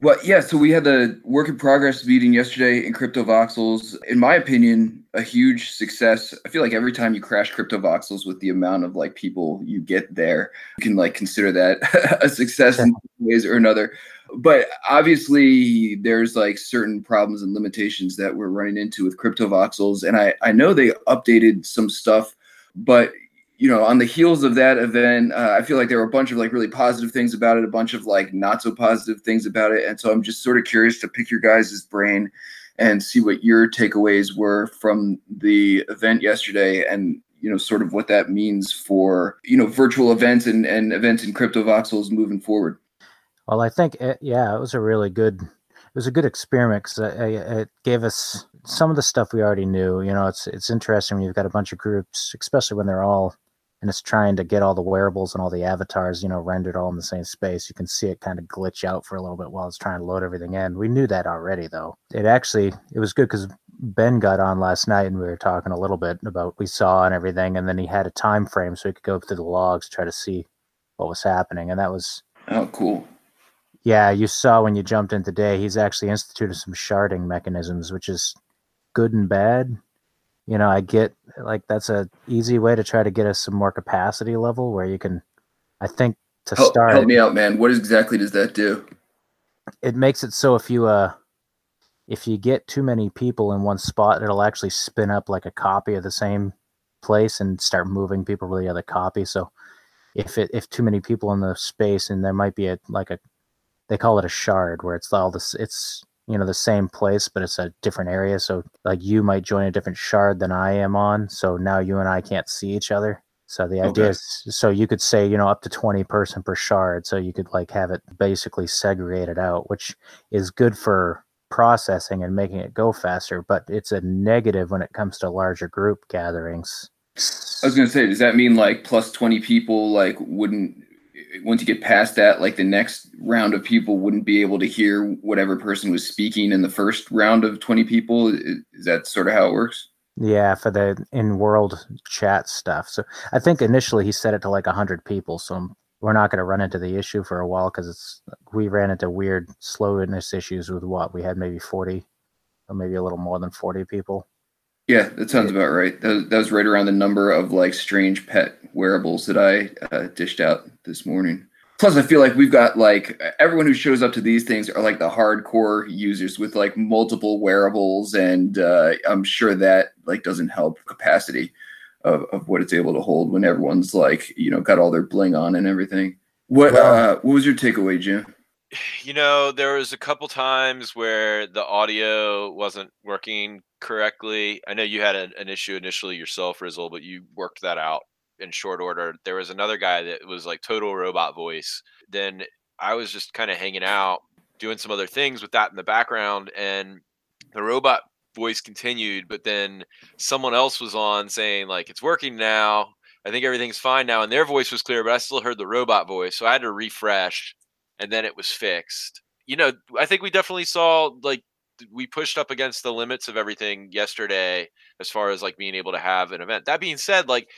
Well, yeah. So we had the work in progress meeting yesterday in Crypto Voxels. In my opinion, a huge success. I feel like every time you crash Crypto Voxels with the amount of like people you get there, you can like consider that a success in ways or another. But obviously, there's like certain problems and limitations that we're running into with Crypto Voxels, and I I know they updated some stuff, but you know, on the heels of that event, uh, I feel like there were a bunch of like really positive things about it, a bunch of like not so positive things about it. And so I'm just sort of curious to pick your guys' brain and see what your takeaways were from the event yesterday and you know sort of what that means for you know virtual events and, and events in crypto voxels moving forward well i think it, yeah it was a really good it was a good experiment because it gave us some of the stuff we already knew you know it's it's interesting when you've got a bunch of groups especially when they're all and it's trying to get all the wearables and all the avatars, you know, rendered all in the same space. You can see it kind of glitch out for a little bit while it's trying to load everything in. We knew that already, though. It actually it was good because Ben got on last night and we were talking a little bit about what we saw and everything, and then he had a time frame so he could go through the logs try to see what was happening, and that was oh cool. Yeah, you saw when you jumped in today. He's actually instituted some sharding mechanisms, which is good and bad you know, I get like that's a easy way to try to get us some more capacity level where you can, I think to help, start. Help me out, man. What exactly does that do? It makes it so if you uh, if you get too many people in one spot, it'll actually spin up like a copy of the same place and start moving people to the other copy. So if it if too many people in the space and there might be a like a they call it a shard where it's all this it's you know the same place but it's a different area. So like you might join a different shard than i am on. So now you and i can't see each other. So the idea okay. is so you could say you know up to 20 person per shard. So you could like have it basically segregated out which is good for processing and making it go faster but it's a negative when it comes to larger group gatherings. I was going to say does that mean like plus 20 people like wouldn't once you get past that, like the next round of people wouldn't be able to hear whatever person was speaking in the first round of 20 people. Is that sort of how it works? Yeah, for the in world chat stuff. So I think initially he set it to like 100 people. So we're not going to run into the issue for a while because it's we ran into weird slowness issues with what we had maybe 40 or maybe a little more than 40 people. Yeah, that sounds about right. That was, that was right around the number of like strange pet wearables that I uh, dished out this morning. Plus, I feel like we've got like everyone who shows up to these things are like the hardcore users with like multiple wearables, and uh, I'm sure that like doesn't help capacity of, of what it's able to hold when everyone's like you know got all their bling on and everything. What uh, what was your takeaway, Jim? You know, there was a couple times where the audio wasn't working correctly. I know you had an, an issue initially yourself, Rizzle, but you worked that out in short order. There was another guy that was like total robot voice. Then I was just kind of hanging out, doing some other things with that in the background, and the robot voice continued. But then someone else was on saying like it's working now. I think everything's fine now, and their voice was clear, but I still heard the robot voice, so I had to refresh and then it was fixed. You know, I think we definitely saw like we pushed up against the limits of everything yesterday as far as like being able to have an event. That being said, like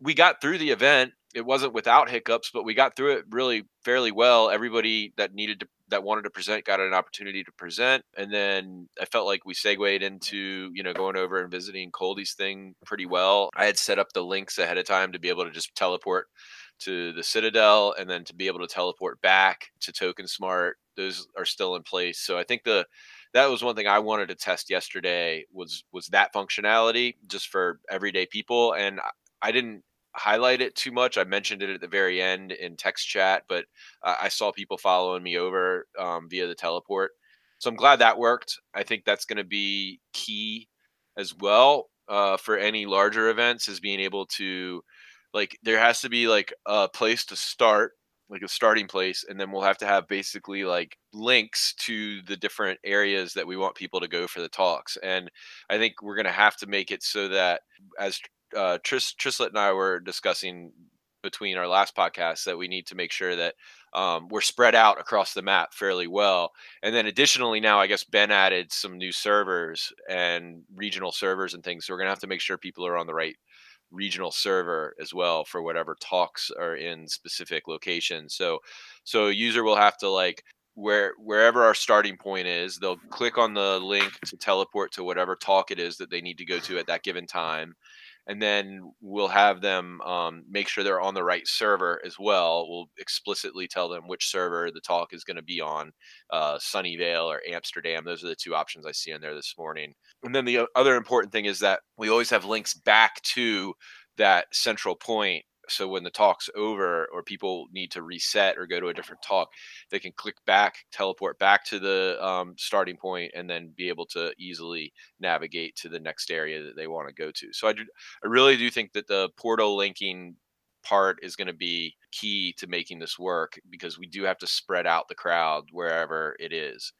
we got through the event. It wasn't without hiccups, but we got through it really fairly well. Everybody that needed to that wanted to present got an opportunity to present, and then I felt like we segued into you know going over and visiting Coldy's thing pretty well. I had set up the links ahead of time to be able to just teleport to the Citadel and then to be able to teleport back to Token Smart. Those are still in place. So I think the that was one thing I wanted to test yesterday was was that functionality just for everyday people and I didn't highlight it too much. I mentioned it at the very end in text chat, but I saw people following me over um, via the teleport. So I'm glad that worked. I think that's going to be key as well uh, for any larger events is being able to like there has to be like a place to start like a starting place and then we'll have to have basically like links to the different areas that we want people to go for the talks and i think we're going to have to make it so that as uh, Tris, Trislet and i were discussing between our last podcast that we need to make sure that um, we're spread out across the map fairly well and then additionally now i guess ben added some new servers and regional servers and things so we're going to have to make sure people are on the right regional server as well for whatever talks are in specific locations. So so a user will have to like where wherever our starting point is, they'll click on the link to teleport to whatever talk it is that they need to go to at that given time and then we'll have them um, make sure they're on the right server as well. We'll explicitly tell them which server the talk is going to be on, uh, Sunnyvale or Amsterdam. Those are the two options I see in there this morning. And then the other important thing is that we always have links back to that central point so when the talk's over or people need to reset or go to a different talk they can click back teleport back to the um, starting point and then be able to easily navigate to the next area that they want to go to. So i, do, I really do think that the portal linking part is going to be key to making this work because we do have to spread out the crowd wherever it is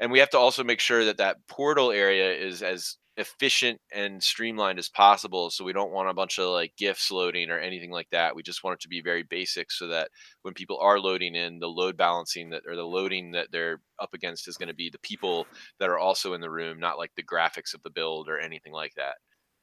and we have to also make sure that that portal area is as efficient and streamlined as possible. So we don't want a bunch of like GIFs loading or anything like that. We just want it to be very basic so that when people are loading in, the load balancing that or the loading that they're up against is going to be the people that are also in the room, not like the graphics of the build or anything like that.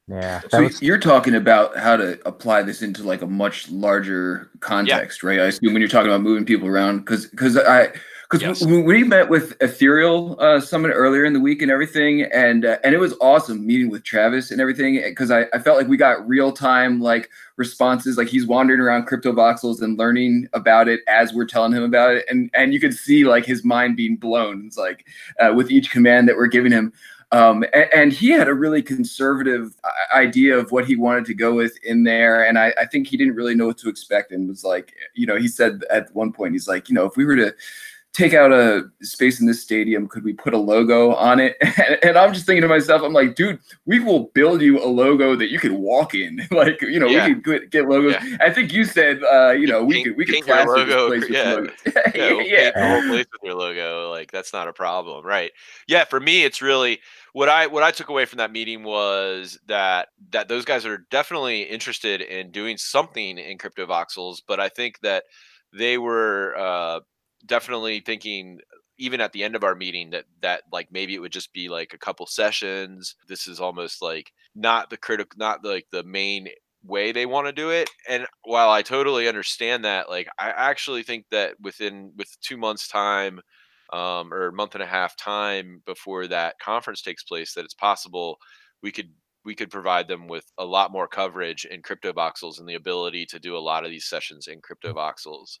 Yeah. So was... you're talking about how to apply this into like a much larger context, yeah. right? I assume when you're talking about moving people around, because because I because yes. when we met with Ethereal uh, Summit earlier in the week and everything, and uh, and it was awesome meeting with Travis and everything because I, I felt like we got real time like responses. Like he's wandering around crypto voxels and learning about it as we're telling him about it, and and you could see like his mind being blown. It's like uh, with each command that we're giving him. Um, and, and, he had a really conservative uh, idea of what he wanted to go with in there. And I, I, think he didn't really know what to expect and was like, you know, he said at one point, he's like, you know, if we were to take out a space in this stadium could we put a logo on it and, i'm just thinking to myself i'm like dude we will build you a logo that you can walk in like you know yeah. we could get logos yeah. i think you said uh you know we could we could plaster logo, this place yeah. with yeah, yeah, we'll yeah. the whole place with your logo like that's not a problem right yeah for me it's really what I what I took away from that meeting was that that those guys are definitely interested in doing something in crypto voxels, but I think that they were uh, definitely thinking even at the end of our meeting that that like maybe it would just be like a couple sessions. This is almost like not the critical not like the main way they want to do it. And while i totally understand that like i actually think that within with two months time um, or a month and a half time before that conference takes place that it's possible we could we could provide them with a lot more coverage in crypto voxels and the ability to do a lot of these sessions in crypto mm. voxels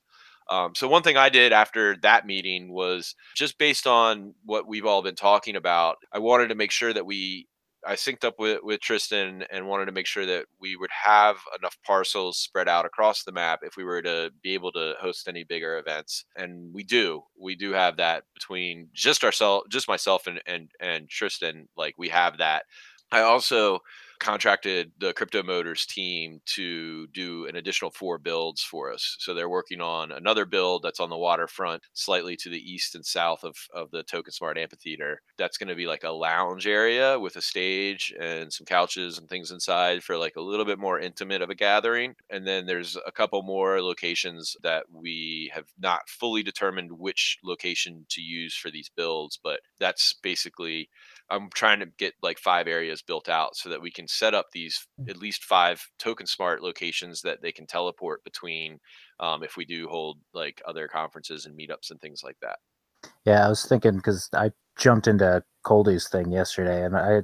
um, so one thing I did after that meeting was just based on what we've all been talking about, I wanted to make sure that we I synced up with, with Tristan and wanted to make sure that we would have enough parcels spread out across the map if we were to be able to host any bigger events. And we do. We do have that between just ourselves, just myself and, and, and Tristan. Like we have that. I also contracted the Crypto Motors team to do an additional four builds for us. So they're working on another build that's on the waterfront, slightly to the east and south of, of the Token Smart Amphitheater. That's going to be like a lounge area with a stage and some couches and things inside for like a little bit more intimate of a gathering. And then there's a couple more locations that we have not fully determined which location to use for these builds, but that's basically I'm trying to get like five areas built out so that we can set up these mm. at least five token smart locations that they can teleport between um, if we do hold like other conferences and meetups and things like that. Yeah, I was thinking because I jumped into Coldy's thing yesterday, and I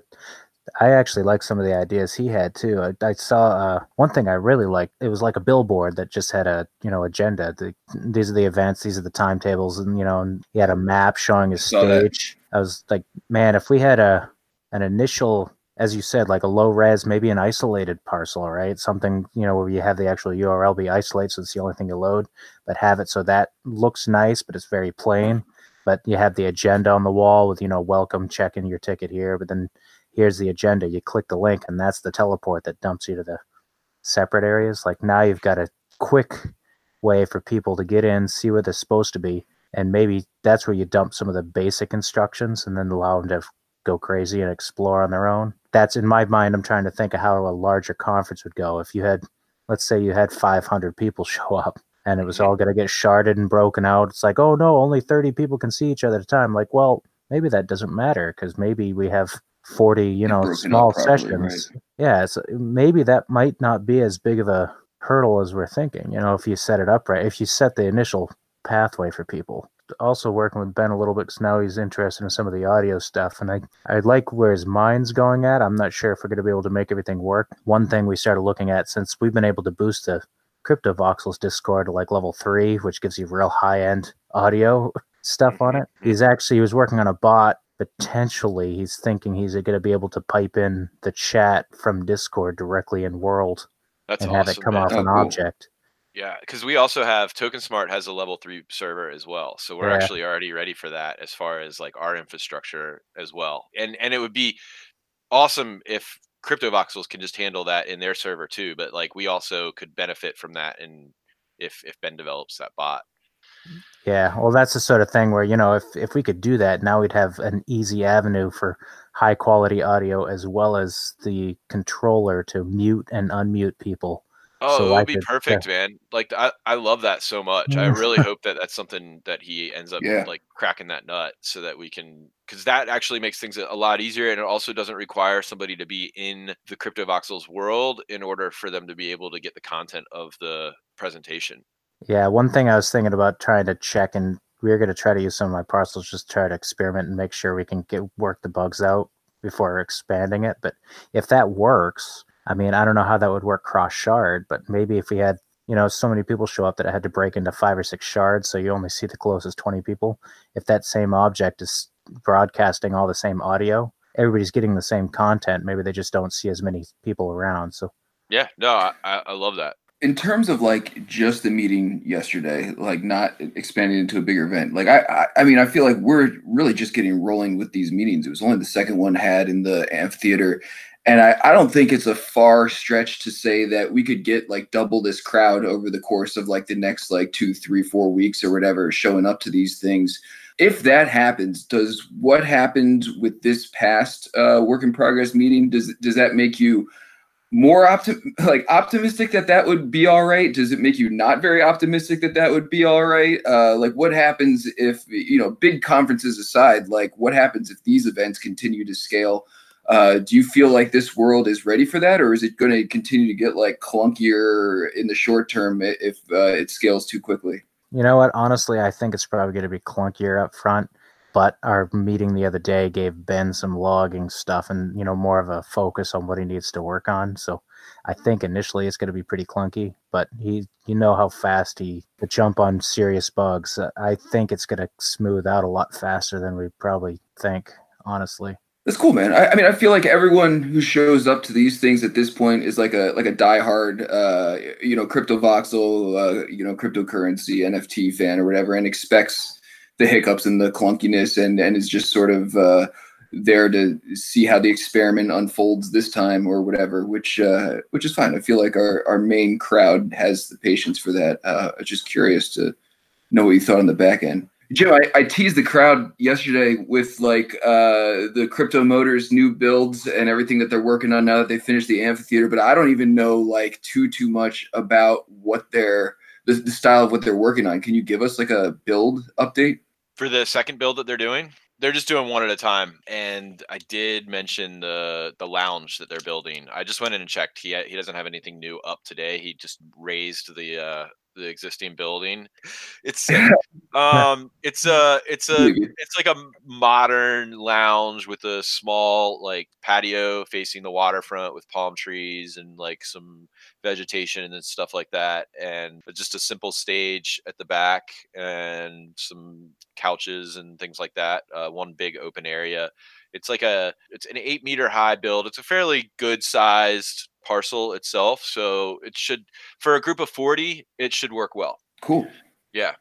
I actually like some of the ideas he had too. I, I saw uh, one thing I really liked. It was like a billboard that just had a you know agenda. The, these are the events. These are the timetables, and you know, and he had a map showing his stage. I was like, man, if we had a an initial, as you said, like a low res, maybe an isolated parcel, right? Something you know where you have the actual URL be isolated, so it's the only thing you load, but have it so that looks nice, but it's very plain. But you have the agenda on the wall with you know, welcome, check in your ticket here, but then here's the agenda. You click the link, and that's the teleport that dumps you to the separate areas. Like now you've got a quick way for people to get in, see where they're supposed to be, and maybe that's where you dump some of the basic instructions and then allow them to go crazy and explore on their own. That's in my mind. I'm trying to think of how a larger conference would go. If you had, let's say, you had 500 people show up and it was all going to get sharded and broken out. It's like, oh no, only 30 people can see each other at a time. Like, well, maybe that doesn't matter because maybe we have 40 you know small properly, sessions right. yeah so maybe that might not be as big of a hurdle as we're thinking you know if you set it up right if you set the initial pathway for people also working with Ben a little bit because now he's interested in some of the audio stuff, and I I like where his mind's going at. I'm not sure if we're going to be able to make everything work. One thing we started looking at since we've been able to boost the Crypto Voxels Discord to like level three, which gives you real high end audio stuff on mm-hmm. it. He's actually he was working on a bot. Potentially, he's thinking he's going to be able to pipe in the chat from Discord directly in World That's and awesome. have it come man. off Oh, an cool. object. Yeah, because we also have Token Smart has a level three server as well, so we're Yeah. actually already ready for that as far as like our infrastructure as well. And and it would be awesome if Crypto Voxels can just handle that in their server too. But like we also could benefit from that, and if if Ben develops that bot. Mm, yeah, well, that's the sort of thing where you know, if if we could do that, now we'd have an easy avenue for high quality audio as well as the controller to mute and unmute people. Oh, So it I would be could- perfect, man. Like I, I love that so much. I mm. really hope that that's something that he ends up Yeah. like cracking that nut so that we can because that actually makes things a a lot easier and it also doesn't require somebody to be in the crypto voxels world in order for them to be able to get the content of the presentation. Yeah, one thing I was thinking about trying to check, and we are going to try to use some of my parcels, just try to experiment and make sure we can get work the bugs out before expanding it. But if that works, I mean, I don't know how that would work cross shard, but maybe if we had, you know, so many people show up that I had to break into five or six shards, so you only see the closest 20 people. If that same object is broadcasting all the same audio, everybody's getting the same content. Maybe they just don't see as many people around. So Yeah, no, I, I I love that. in terms of like just the meeting yesterday, like not expanding into a bigger event, like I, I, I mean, I feel like we're really just getting rolling with these meetings. It was only the second one had in the amphitheater, and I, I don't think it's a far stretch to say that we could get like double this crowd over the course of like the next like two, three, four weeks or whatever showing up to these things. If that happens, does what happened with this past uh, work in progress meeting does does that make you more optim like optimistic that that would be all right does it make you not very optimistic that that would be all right uh like what happens if you know big conferences aside like what happens if these events continue to scale uh do you feel like this world is ready for that or is it going to continue to get like clunkier in the short term if uh, it scales too quickly You know what? Honestly, I think it's probably going to be clunkier up front. But our meeting the other day gave Ben some logging stuff and you know more of a focus on what he needs to work on. So I think initially it's going to be pretty clunky, but he, you know how fast he the jump on serious bugs. Uh, I think it's going to smooth out a lot faster than we probably think. Honestly, That's cool, man. I, I mean, I feel like everyone who shows up to these things at this point is like a like a diehard, uh, you know, crypto voxel, uh, you know, cryptocurrency NFT fan or whatever, and expects the hiccups and the clunkiness, and and is just sort of uh, there to see how the experiment unfolds this time or whatever, which uh, which is fine. I feel like our our main crowd has the patience for that. Uh, just curious to know what you thought on the back end. Jim, I, I teased the crowd yesterday with like uh, the Crypto Motors new builds and everything that they're working on now that they finished the amphitheater, but I don't even know like too too much about what they're the, the style of what they're working on. Can you give us like a build update? for the second build that they're doing they're just doing one at a time and i did mention the the lounge that they're building i just went in and checked he he doesn't have anything new up today he just raised the uh the existing building. It's um it's a it's a it's like a modern lounge with a small like patio facing the waterfront with palm trees and like some vegetation and stuff like that and just a simple stage at the back and some couches and things like that uh, one big open area. It's like a it's an eight meter high build. It's a fairly good sized parcel itself so it should for a group of 40 it should work well Cool. yeah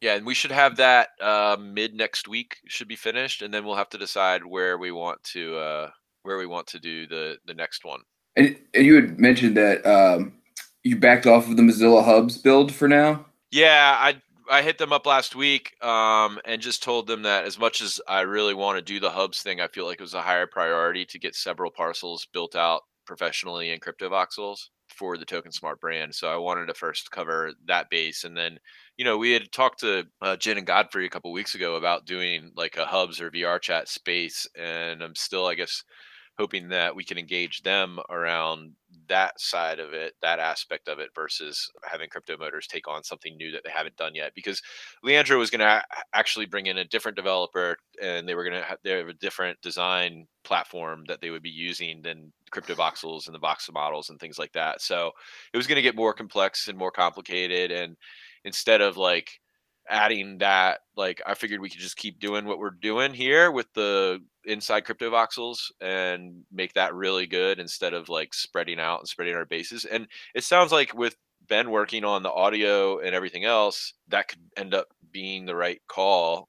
yeah and we should have that uh, mid next week should be finished and then we'll have to decide where we want to uh, where we want to do the the next one And and you had mentioned that um, you backed off of the Mozilla Hubs build for now. Yeah, I I hit them up last week um, and just told them that as much as I really want to do the hubs thing, I feel like it was a higher priority to get several parcels built out professionally in crypto voxels for the Token Smart brand. So I wanted to first cover that base, and then you know we had talked to uh, Jen and Godfrey a couple weeks ago about doing like a hubs or VR chat space, and I'm still I guess hoping that we can engage them around that side of it, that aspect of it, versus having crypto motors take on something new that they haven't done yet. Because Leandro was going to actually bring in a different developer, and they were going to have, they have a different design platform that they would be using than crypto voxels and the voxel models and things like that. So it was going to get more complex and more complicated. And instead of like adding that like i figured we could just keep doing what we're doing here with the inside crypto voxels and make that really good instead of like spreading out and spreading our bases and it sounds like with ben working on the audio and everything else that could end up being the right call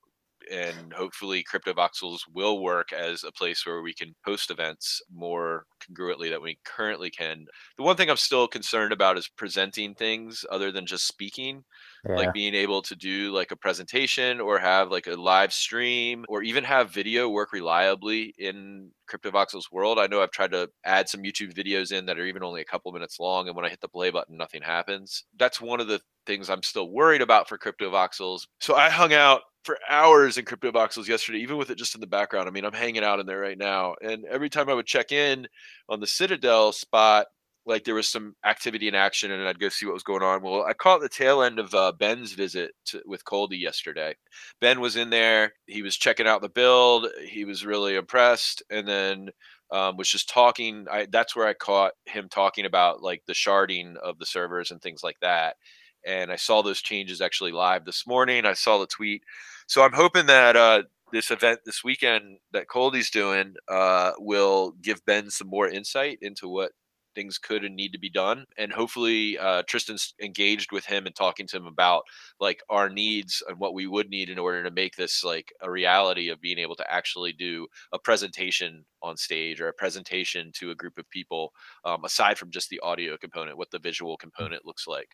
and hopefully crypto voxels will work as a place where we can host events more congruently that we currently can. The one thing i'm still concerned about is presenting things other than just speaking yeah. like being able to do like a presentation or have like a live stream or even have video work reliably in CryptoVoxels world. I know I've tried to add some YouTube videos in that are even only a couple minutes long, and when I hit the play button, nothing happens. That's one of the things I'm still worried about for CryptoVoxels. So I hung out for hours in CryptoVoxels yesterday, even with it just in the background. I mean, I'm hanging out in there right now, and every time I would check in on the Citadel spot, like there was some activity in action and I'd go see what was going on. Well, I caught the tail end of uh, Ben's visit to, with Coldy yesterday. Ben was in there. He was checking out the build. He was really impressed. And then um, was just talking. I, that's where I caught him talking about like the sharding of the servers and things like that. And I saw those changes actually live this morning. I saw the tweet. So I'm hoping that uh, this event this weekend that Coldy's doing uh, will give Ben some more insight into what things could and need to be done. And hopefully, uh, Tristan's engaged with him and talking to him about like our needs and what we would need in order to make this like a reality of being able to actually do a presentation on stage or a presentation to a group of people, um, aside from just the audio component, what the visual mm. component looks like.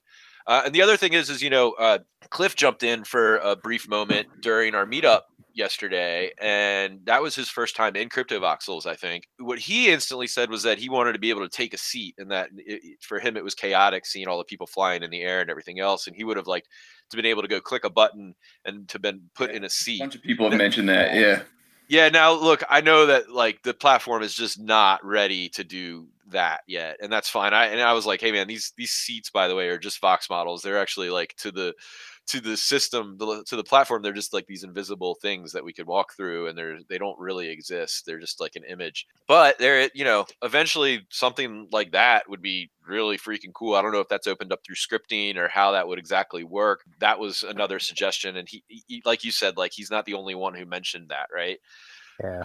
Uh, and the other thing is, is you know, uh, Cliff jumped in for a brief moment during our meetup yesterday, and that was his first time in CryptoVoxels. I think what he instantly said was that he wanted to be able to take a seat, and that it, for him it was chaotic seeing all the people flying in the air and everything else, and he would have liked to been able to go click a button and to been put in a seat. A bunch of people have mentioned that, yeah. Yeah, now look, I know that like the platform is just not ready to do that yet, and that's fine. I and I was like, hey man, these these seats, by the way, are just Vox models. They're actually like to the to the system to the platform they're just like these invisible things that we could walk through and they're they don't really exist. They're just like an image. But there you know eventually something like that would be really freaking cool. I don't know if that's opened up through scripting or how that would exactly work. That was another suggestion and he, he like you said like he's not the only one who mentioned that right? Yeah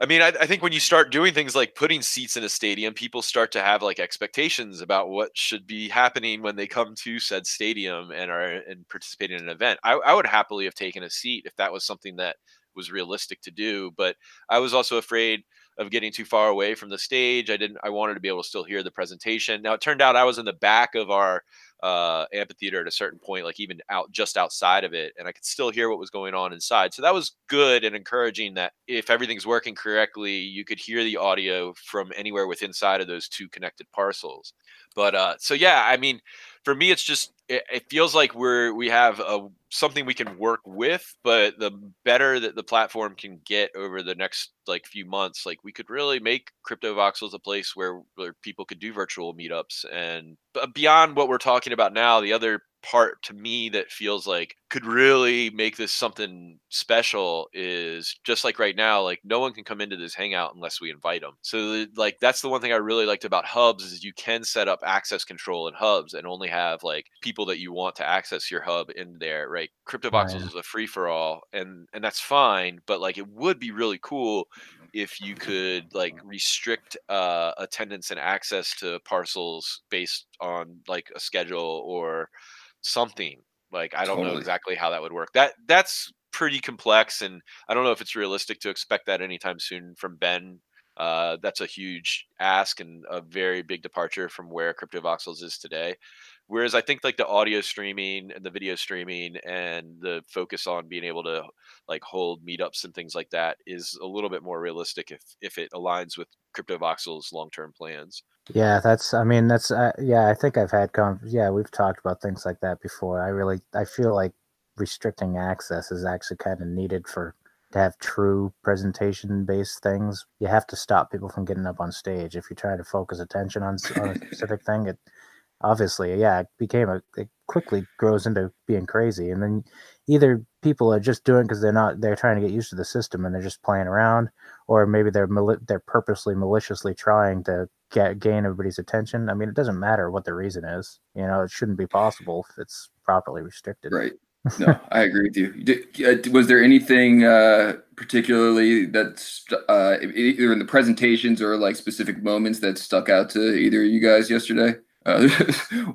I mean, I, I, think when you start doing things like putting seats in a stadium, people start to have like expectations about what should be happening when they come to said stadium and are and participating in an event. I, I would happily have taken a seat if that was something that was realistic to do, but I was also afraid of getting too far away from the stage. I didn't. I wanted to be able to still hear the presentation. Now it turned out I was in the back of our uh, amphitheater at a certain point, like even out just outside of it, and I could still hear what was going on inside. So that was good and encouraging. That if everything's working correctly, you could hear the audio from anywhere within inside of those two connected parcels. But uh, so yeah, I mean, for me, it's just it, it, feels like we're we have a something we can work with, but the better that the platform can get over the next like few months, like we could really make Crypto Voxels a place where, where people could do virtual meetups and beyond what we're talking about now, the other part to me that feels like could really make this something special is just like right now like no one can come into this hangout unless we invite them so like that's the one thing i really liked about hubs is you can set up access control in hubs and only have like people that you want to access your hub in there right cryptovoxels right. is a free for all and and that's fine but like it would be really cool if you could like restrict uh, attendance and access to parcels based on like a schedule or something. Like I don't totally. know exactly how that would work. That that's pretty complex, and I don't know if it's realistic to expect that anytime soon from Ben. Uh, that's a huge ask and a very big departure from where CryptoVoxels is today. Whereas I think like the audio streaming and the video streaming and the focus on being able to like hold meetups and things like that is a little bit more realistic if if it aligns with CryptoVoxels long term plans. Yeah, that's. I mean, that's. Uh, yeah, I think I've had. Con- yeah, we've talked about things like that before. I really, I feel like restricting access is actually kind of needed for to have true presentation based things, you have to stop people from getting up on stage. If you're trying to focus attention on, on a specific thing, it obviously, yeah, it became a, it quickly grows into being crazy. And then either people are just doing because they're not, they're trying to get used to the system and they're just playing around, or maybe they're, they're purposely maliciously trying to get, gain everybody's attention. I mean, it doesn't matter what the reason is, you know, it shouldn't be possible if it's properly restricted. Right no, I agree with you. Did, uh, was there anything uh, particularly that's uh, either in the presentations or like specific moments that stuck out to either of you guys yesterday? Uh,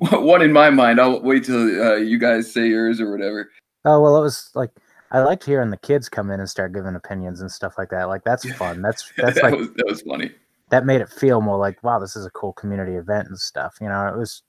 one in my mind. I'll wait till uh, you guys say yours or whatever. Oh well, it was like I liked hearing the kids come in and start giving opinions and stuff like that. Like that's fun. That's that's that like was, that was funny. That made it feel more like wow, this is a cool community event and stuff. You know, it was.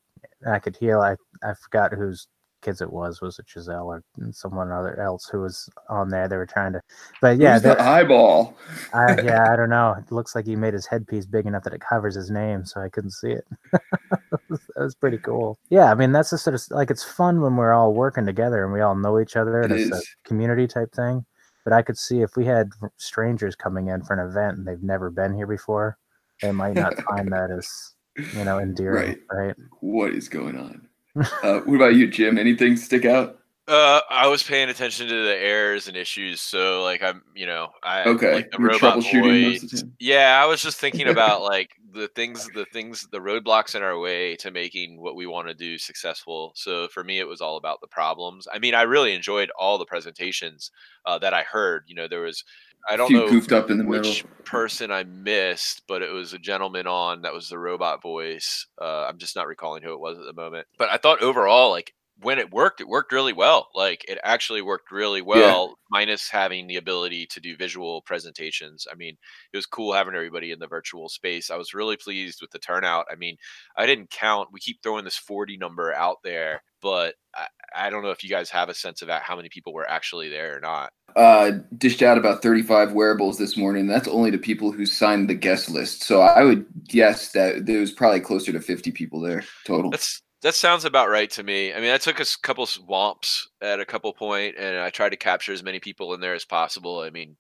I could hear. I I forgot who's kids it was was it Giselle or someone other else who was on there. They were trying to, but yeah, Who's the eyeball. I, yeah, I don't know. It looks like he made his headpiece big enough that it covers his name, so I couldn't see it. that was pretty cool. Yeah, I mean that's the sort of like it's fun when we're all working together and we all know each other and It it's is. a community type thing. But I could see if we had strangers coming in for an event and they've never been here before, they might not find that as you know endearing, right? What is going on? Uh, what about you, Jim? Anything stick out? Uh, I was paying attention to the errors and issues, so like I'm, you know, I Okay, like the you were robot troubleshooting most of the voice. time. Yeah, I was just thinking about like the things, the things, the roadblocks in our way to making what we want to do successful. So for me, it was all about the problems. I mean, I really enjoyed all the presentations uh, that I heard. You know, there was, I don't know goofed up in the which middle. person I missed, but it was a gentleman on that was the robot voice. Uh, I'm just not recalling who it was at the moment. But I thought overall, like when it worked, it worked really well. Like it actually worked really well, minus having the ability to do visual presentations. I mean, it was cool having everybody in the virtual space. I was really pleased with the turnout. I mean, I didn't count. We keep throwing this 40 number out there, but I, I don't know if you guys have a sense of how many people were actually there or not. Uh, dished out about 35 wearables this morning. That's only to people who signed the guest list. So I would guess that there was probably closer to 50 people there total. That's that sounds about right to me. I mean, I took a couple swamps at a couple point, and I tried to capture as many people in there as possible. I mean,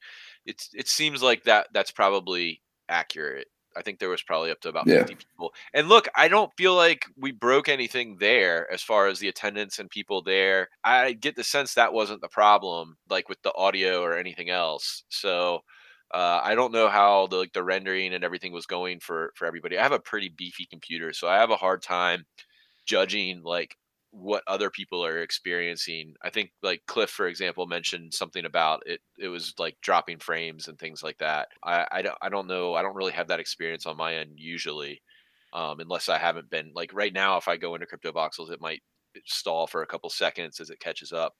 it's it seems like that that's probably accurate. I think there was probably up to about Yeah. 50 people. And look, I don't feel like we broke anything there as far as the attendance and people there. I get the sense that wasn't the problem, like with the audio or anything else. So uh, I don't know how the like the rendering and everything was going for for everybody. I have a pretty beefy computer, so I have a hard time judging like what other people are experiencing. I think like Cliff, for example, mentioned something about it. It was like dropping frames and things like that. I I don't I don't know. I don't really have that experience on my end usually, um, unless I haven't been like right now. If I go into crypto voxels, it might stall for a couple seconds as it catches up,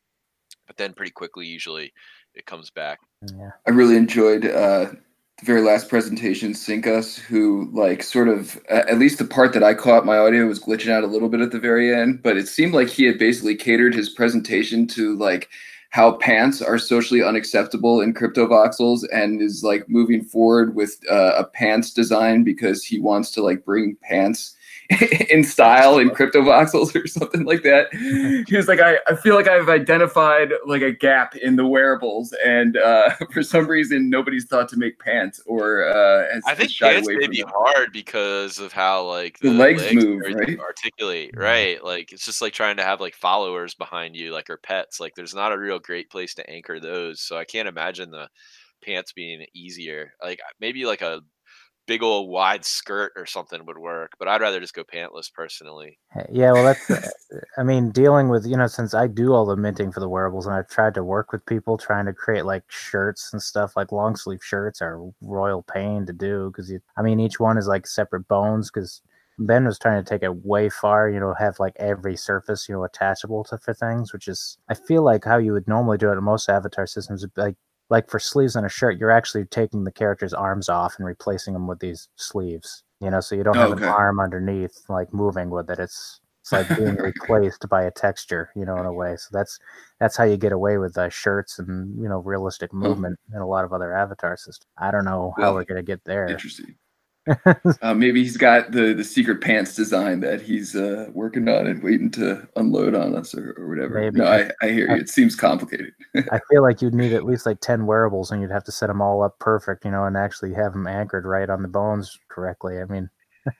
but then pretty quickly usually it comes back. Yeah. I really enjoyed uh, the very last presentation, Sync Us, who like sort of at least the part that I caught, my audio was glitching out a little bit at the very end, but it seemed like he had basically catered his presentation to like how pants are socially unacceptable in crypto voxels and is like moving forward with uh, a pants design because he wants to like bring pants in style in crypto voxels or something like that. He was like, I, I feel like I've identified like a gap in the wearables, and uh, for some reason nobody's thought to make pants or uh, has, I think pants may be them. hard because of how like The legs and move, right? Articulate, right? Like it's just like trying to have like followers behind you, like or pets. Like there's not a real great place to anchor those. So I can't imagine the pants being easier. Like maybe like a big old wide skirt or something would work, but I'd rather just go pantless personally. Yeah, well, that's. uh, I mean, dealing with you know, since I do all the minting for the wearables, and I've tried to work with people trying to create like shirts and stuff. Like long sleeve shirts are royal pain to do because you. I mean, each one is like separate bones because Ben was trying to take it way far. You know, have like every surface you know attachable to for things, which is I feel like how you would normally do it in most avatar systems. Like like for sleeves on a shirt, you're actually taking the character's arms off and replacing them with these sleeves. You know, so you don't have Okay. an arm underneath like moving with it. It's it's like being replaced by a texture, you know, in a way. So that's that's how you get away with uh, shirts and you know realistic movement in a lot of other avatar systems. I don't know how Well, we're gonna get there. Interesting. uh, maybe he's got the the secret pants design that he's uh, working on and waiting to unload on us or, or whatever. Maybe. No, I, I hear you. It seems complicated. I feel like you'd need at least like ten wearables, and you'd have to set them all up perfect, you know, and actually have them anchored right on the bones correctly. I mean.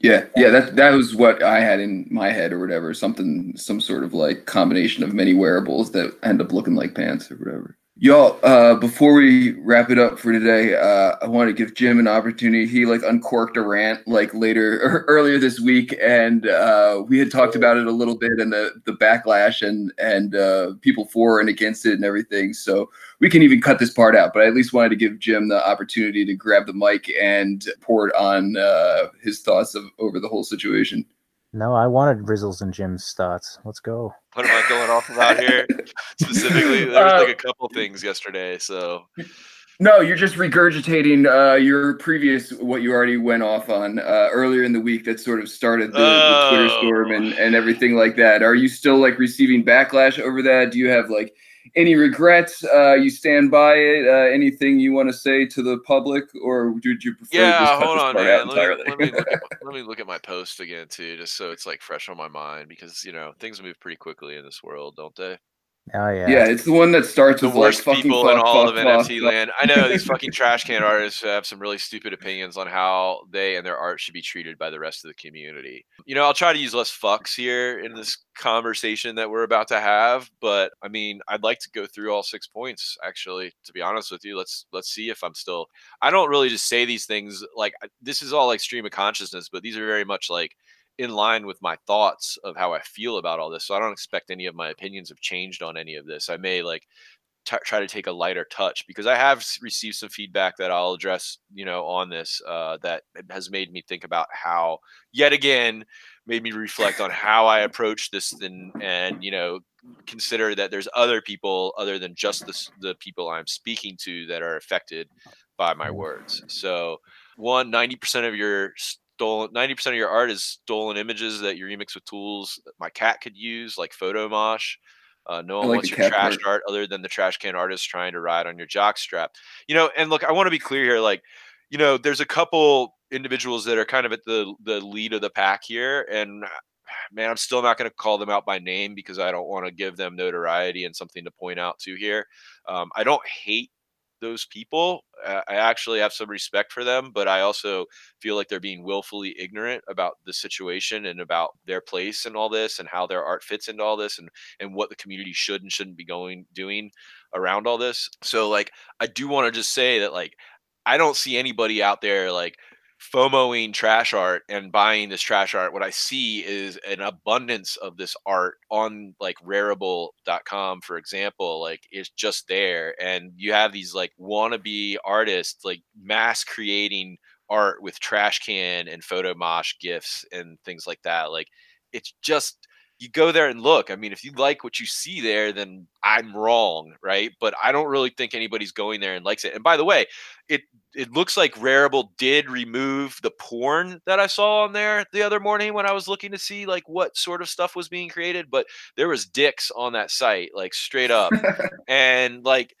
yeah, yeah, that that was what I had in my head or whatever. Something, some sort of like combination of many wearables that end up looking like pants or whatever. Y'all, uh, before we wrap it up for today, uh, I want to give Jim an opportunity. He like uncorked a rant like later or earlier this week, and uh, we had talked about it a little bit and the the backlash and and uh, people for and against it and everything. So we can even cut this part out. But I at least wanted to give Jim the opportunity to grab the mic and pour it on uh, his thoughts of over the whole situation. No, I wanted Rizzles and Jim's thoughts. Let's go. What am I going off about here? Specifically, there was like uh, a couple things yesterday. So, no, you're just regurgitating uh, your previous what you already went off on uh, earlier in the week that sort of started the, oh. the Twitter storm and, and everything like that. Are you still like receiving backlash over that? Do you have like any regrets? Uh, you stand by it? Uh, anything you want to say to the public, or would you prefer? Yeah, hold on, man. Let me, let, me look at, let me look at my post again too, just so it's like fresh on my mind because you know things move pretty quickly in this world, don't they? Oh yeah. Yeah, it's the one that starts the with worst like people in all of NFT land. I know these fucking trash can artists have some really stupid opinions on how they and their art should be treated by the rest of the community. You know, I'll try to use less fucks here in this conversation that we're about to have, but I mean, I'd like to go through all six points actually, to be honest with you. Let's let's see if I'm still I don't really just say these things like this is all like stream of consciousness, but these are very much like in line with my thoughts of how I feel about all this. So I don't expect any of my opinions have changed on any of this. I may like t- try to take a lighter touch because I have received some feedback that I'll address, you know, on this uh, that has made me think about how, yet again, made me reflect on how I approach this and and you know consider that there's other people other than just the the people I'm speaking to that are affected by my words. So one 90% of your stolen 90% of your art is stolen images that you remix with tools that my cat could use like photomosh. Uh, no one like wants your trash part. art other than the trash can artist trying to ride on your jock strap. You know and look i want to be clear here like you know there's a couple individuals that are kind of at the the lead of the pack here and man i'm still not going to call them out by name because i don't want to give them notoriety and something to point out to here. Um, i don't hate those people. Uh, I actually have some respect for them, but I also feel like they're being willfully ignorant about the situation and about their place in all this and how their art fits into all this and and what the community should and shouldn't be going doing around all this. So like I do want to just say that like I don't see anybody out there like FOMOing trash art and buying this trash art, what I see is an abundance of this art on like rarible.com, for example, like it's just there. And you have these like wannabe artists like mass creating art with trash can and photo photomosh gifts and things like that. Like it's just you go there and look. I mean, if you like what you see there, then I'm wrong, right? But I don't really think anybody's going there and likes it. And by the way, it it looks like Rarible did remove the porn that I saw on there the other morning when I was looking to see like what sort of stuff was being created, but there was dicks on that site, like straight up. and like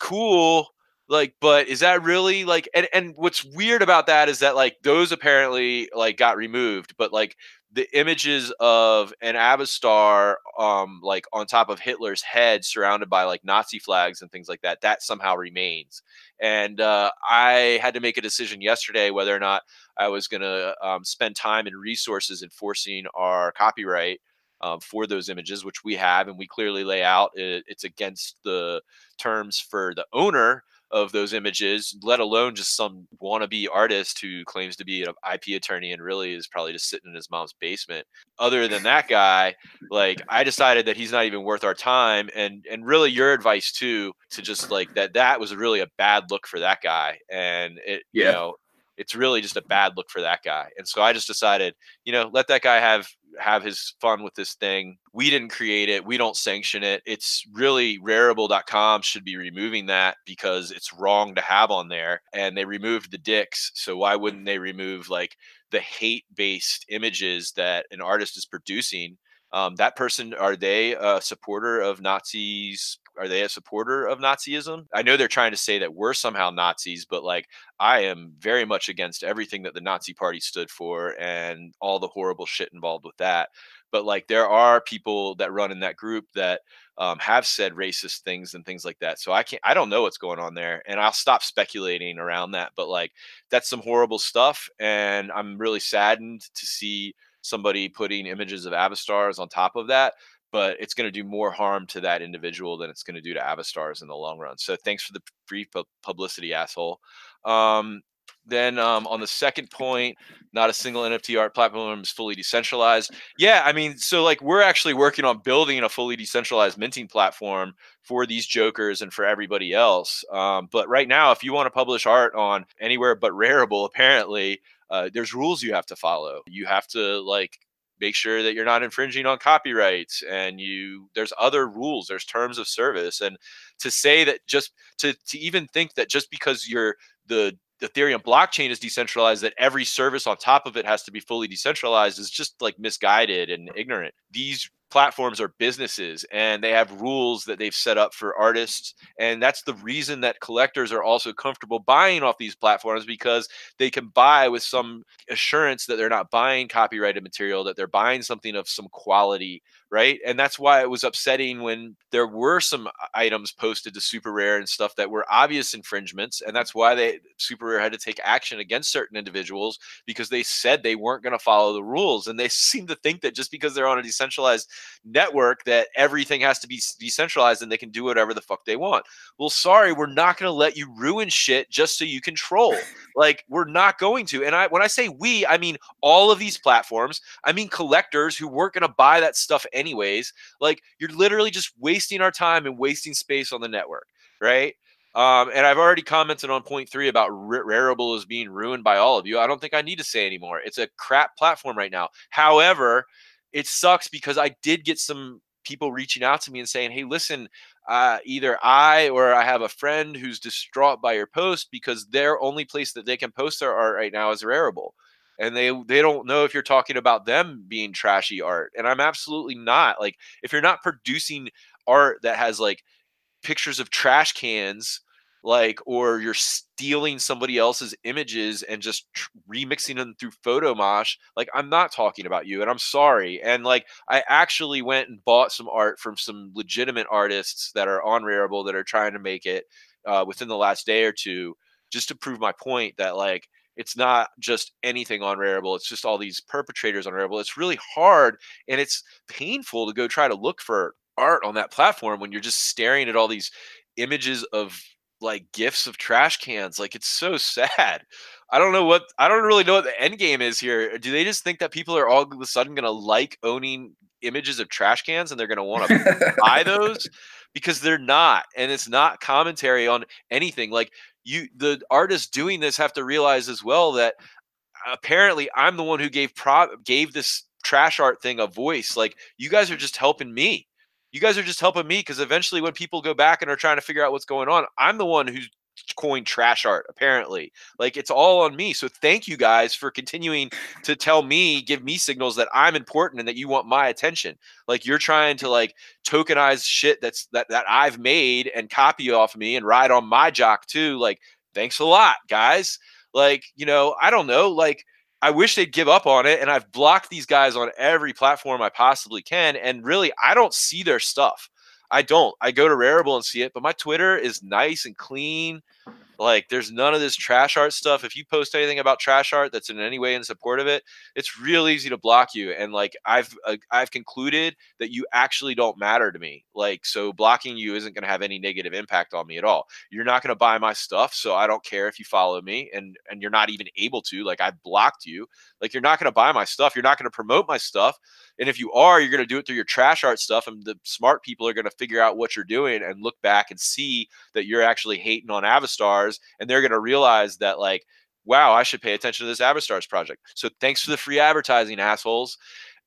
cool like but is that really like and, and what's weird about that is that like those apparently like got removed but like the images of an Avastar, um, like on top of Hitler's head, surrounded by like Nazi flags and things like that, that somehow remains. And uh, I had to make a decision yesterday whether or not I was going to um, spend time and resources enforcing our copyright um, for those images, which we have, and we clearly lay out. It, it's against the terms for the owner of those images, let alone just some wannabe artist who claims to be an IP attorney and really is probably just sitting in his mom's basement. Other than that guy, like I decided that he's not even worth our time. And and really your advice too, to just like that that was really a bad look for that guy. And it yeah. you know, it's really just a bad look for that guy. And so I just decided, you know, let that guy have have his fun with this thing. We didn't create it. We don't sanction it. It's really rarible.com should be removing that because it's wrong to have on there. And they removed the dicks. So why wouldn't they remove like the hate based images that an artist is producing? Um, that person, are they a supporter of Nazis are they a supporter of Nazism? I know they're trying to say that we're somehow Nazis, but like I am very much against everything that the Nazi party stood for and all the horrible shit involved with that. But like there are people that run in that group that um, have said racist things and things like that. So I can't, I don't know what's going on there, and I'll stop speculating around that. But like that's some horrible stuff, and I'm really saddened to see somebody putting images of Avastars on top of that but it's going to do more harm to that individual than it's going to do to Avastars in the long run. So thanks for the brief publicity, asshole. Um, then um, on the second point, not a single NFT art platform is fully decentralized. Yeah, I mean, so like we're actually working on building a fully decentralized minting platform for these jokers and for everybody else. Um, but right now, if you want to publish art on anywhere but Rarible, apparently uh, there's rules you have to follow. You have to like make sure that you're not infringing on copyrights and you there's other rules there's terms of service and to say that just to to even think that just because you're the Ethereum blockchain is decentralized, that every service on top of it has to be fully decentralized is just like misguided and ignorant. These platforms are businesses and they have rules that they've set up for artists and that's the reason that collectors are also comfortable buying off these platforms because they can buy with some assurance that they're not buying copyrighted material that they're buying something of some quality right? And that's why it was upsetting when there were some uh, items posted to Super Rare and stuff that were obvious infringements, and that's why they Super Rare had to take action against certain individuals because they said they weren't going to follow the rules, and they seem to think that just because they're on a decentralized network that everything has to be decentralized and they can do whatever the fuck they want. Well, sorry, we're not going to let you ruin shit just so you control. like we're not going to. And I when I say we, I mean all of these platforms. I mean collectors who weren't going to buy that stuff anyways. Like you're literally just wasting our time and wasting space on the network, right? Um, and I've already commented on point three about R- Rarible is being ruined by all of you. I don't think I need to say anymore. It's a crap platform right now. However, it sucks because I did get some people reaching out to me and saying, "Hey, listen, uh, either I or I have a friend who's distraught by your post because their only place that they can post their art right now is Rarible." And they they don't know if you're talking about them being trashy art and i'm absolutely not like if you're not producing art that has like pictures of trash cans like or you're stealing somebody else's images and just tr- remixing them through photomosh like i'm not talking about you and i'm sorry and like i actually went and bought some art from some legitimate artists that are on Rarible that are trying to make it uh, within the last day or two just to prove my point that like it's not just anything on Rarible. It's just all these perpetrators on Rarible. It's really hard and it's painful to go try to look for art on that platform when you're just staring at all these images of like gifts of trash cans. Like it's so sad. I don't know what I don't really know what the end game is here. Do they just think that people are all of a sudden gonna like owning images of trash cans and they're gonna want to buy those? Because they're not, and it's not commentary on anything. Like you the artists doing this have to realize as well that apparently I'm the one who gave pro gave this trash art thing a voice. Like you guys are just helping me. You guys are just helping me because eventually when people go back and are trying to figure out what's going on, I'm the one who's coined trash art apparently like it's all on me so thank you guys for continuing to tell me give me signals that i'm important and that you want my attention like you're trying to like tokenize shit that's that that i've made and copy off me and ride on my jock too like thanks a lot guys like you know i don't know like I wish they'd give up on it. And I've blocked these guys on every platform I possibly can. And really, I don't see their stuff. I don't. I go to Rarible and see it, but my Twitter is nice and clean. Like, there's none of this trash art stuff. If you post anything about trash art that's in any way in support of it, it's real easy to block you. And like, I've uh, I've concluded that you actually don't matter to me. Like, so blocking you isn't going to have any negative impact on me at all. You're not going to buy my stuff, so I don't care if you follow me, and and you're not even able to. Like, I've blocked you. Like, you're not going to buy my stuff. You're not going to promote my stuff. And if you are, you're going to do it through your trash art stuff. And the smart people are going to figure out what you're doing and look back and see that you're actually hating on Avastars. And they're going to realize that, like, wow, I should pay attention to this Avastars project. So thanks for the free advertising, assholes.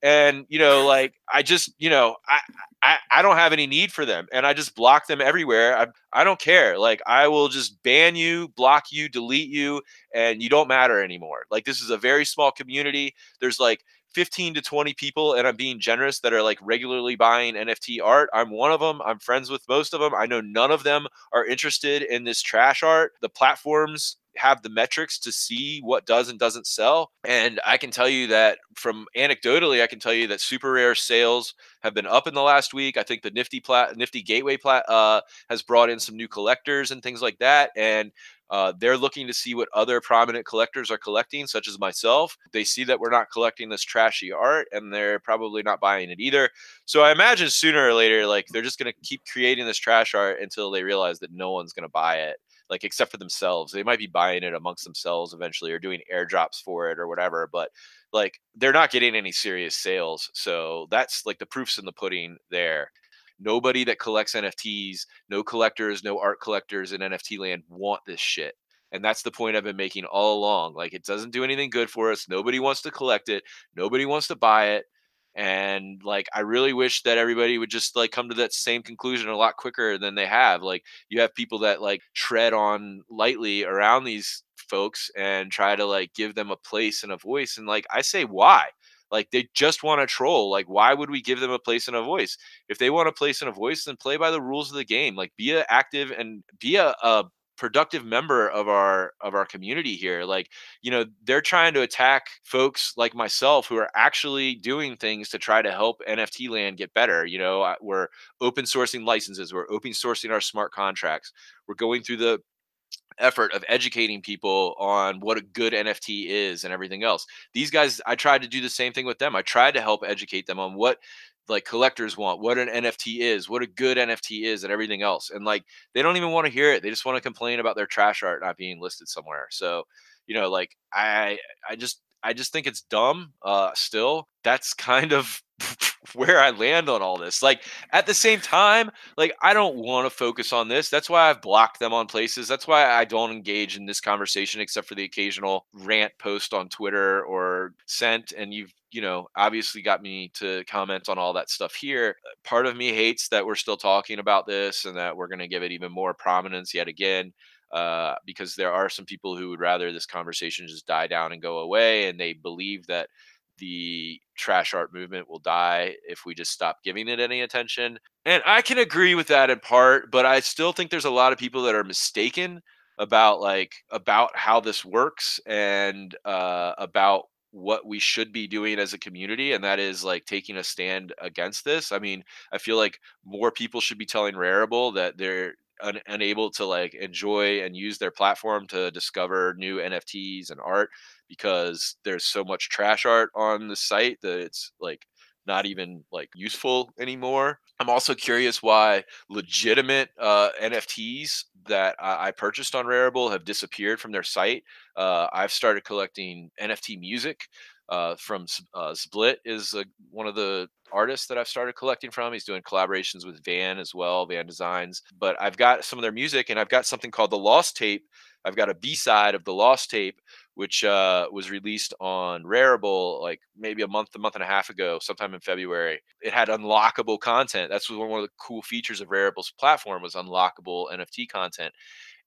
and you know like i just you know I, I i don't have any need for them and i just block them everywhere i i don't care like i will just ban you block you delete you and you don't matter anymore like this is a very small community there's like 15 to 20 people and i'm being generous that are like regularly buying nft art i'm one of them i'm friends with most of them i know none of them are interested in this trash art the platforms have the metrics to see what does and doesn't sell. And I can tell you that from anecdotally, I can tell you that super rare sales have been up in the last week. I think the Nifty plat, Nifty Gateway plat, uh, has brought in some new collectors and things like that. And uh, they're looking to see what other prominent collectors are collecting, such as myself. They see that we're not collecting this trashy art, and they're probably not buying it either. So I imagine sooner or later, like they're just going to keep creating this trash art until they realize that no one's going to buy it like except for themselves. They might be buying it amongst themselves eventually or doing airdrops for it or whatever, but like they're not getting any serious sales. So that's like the proofs in the pudding there. Nobody that collects NFTs, no collectors, no art collectors in NFT land want this shit. And that's the point I've been making all along. Like it doesn't do anything good for us. Nobody wants to collect it. Nobody wants to buy it and like i really wish that everybody would just like come to that same conclusion a lot quicker than they have like you have people that like tread on lightly around these folks and try to like give them a place and a voice and like i say why like they just want to troll like why would we give them a place and a voice? If they want a place and a voice then play by the rules of the game like be a active and be a, a productive member of our of our community here like you know they're trying to attack folks like myself who are actually doing things to try to help nft land get better you know we're open sourcing licenses we're open sourcing our smart contracts we're going through the effort of educating people on what a good NFT is and everything else. These guys, I tried to do the same thing with them. I tried to help educate them on what like collectors want, what an NFT is, what a good NFT is, and everything else. And like they don't even want to hear it. They just want to complain about their trash art not being listed somewhere. So, you know, like I I just I just think it's dumb. Uh still. That's kind of where I land on all this. Like at the same time, like I don't want to focus on this. That's why I've blocked them on places. That's why I don't engage in this conversation except for the occasional rant post on Twitter or sent and you've you know, obviously got me to comment on all that stuff here. Part of me hates that we're still talking about this and that we're going to give it even more prominence yet again. Uh, because there are some people who would rather this conversation just die down and go away, and they believe that the trash art movement will die if we just stop giving it any attention. And I can agree with that in part, but I still think there's a lot of people that are mistaken about like about how this works and uh, about what we should be doing as a community and that is like taking a stand against this i mean i feel like more people should be telling rarible that they're un- unable to like enjoy and use their platform to discover new nfts and art because there's so much trash art on the site that it's like not even like useful anymore. I'm also curious why legitimate uh, NFTs that I, I purchased on Rarible have disappeared from their site. Uh, I've started collecting NFT music uh, from uh, Split is one of the artists that I've started collecting from. He's doing collaborations with Van as well, Van Designs. But I've got some of their music, and I've got something called the Lost Tape. I've got a B side of the Lost Tape, which uh, was released on Rarible like maybe a month, a month and a half ago, sometime in February. It had unlockable content. That's one of the cool features of Rarible's platform was unlockable NFT content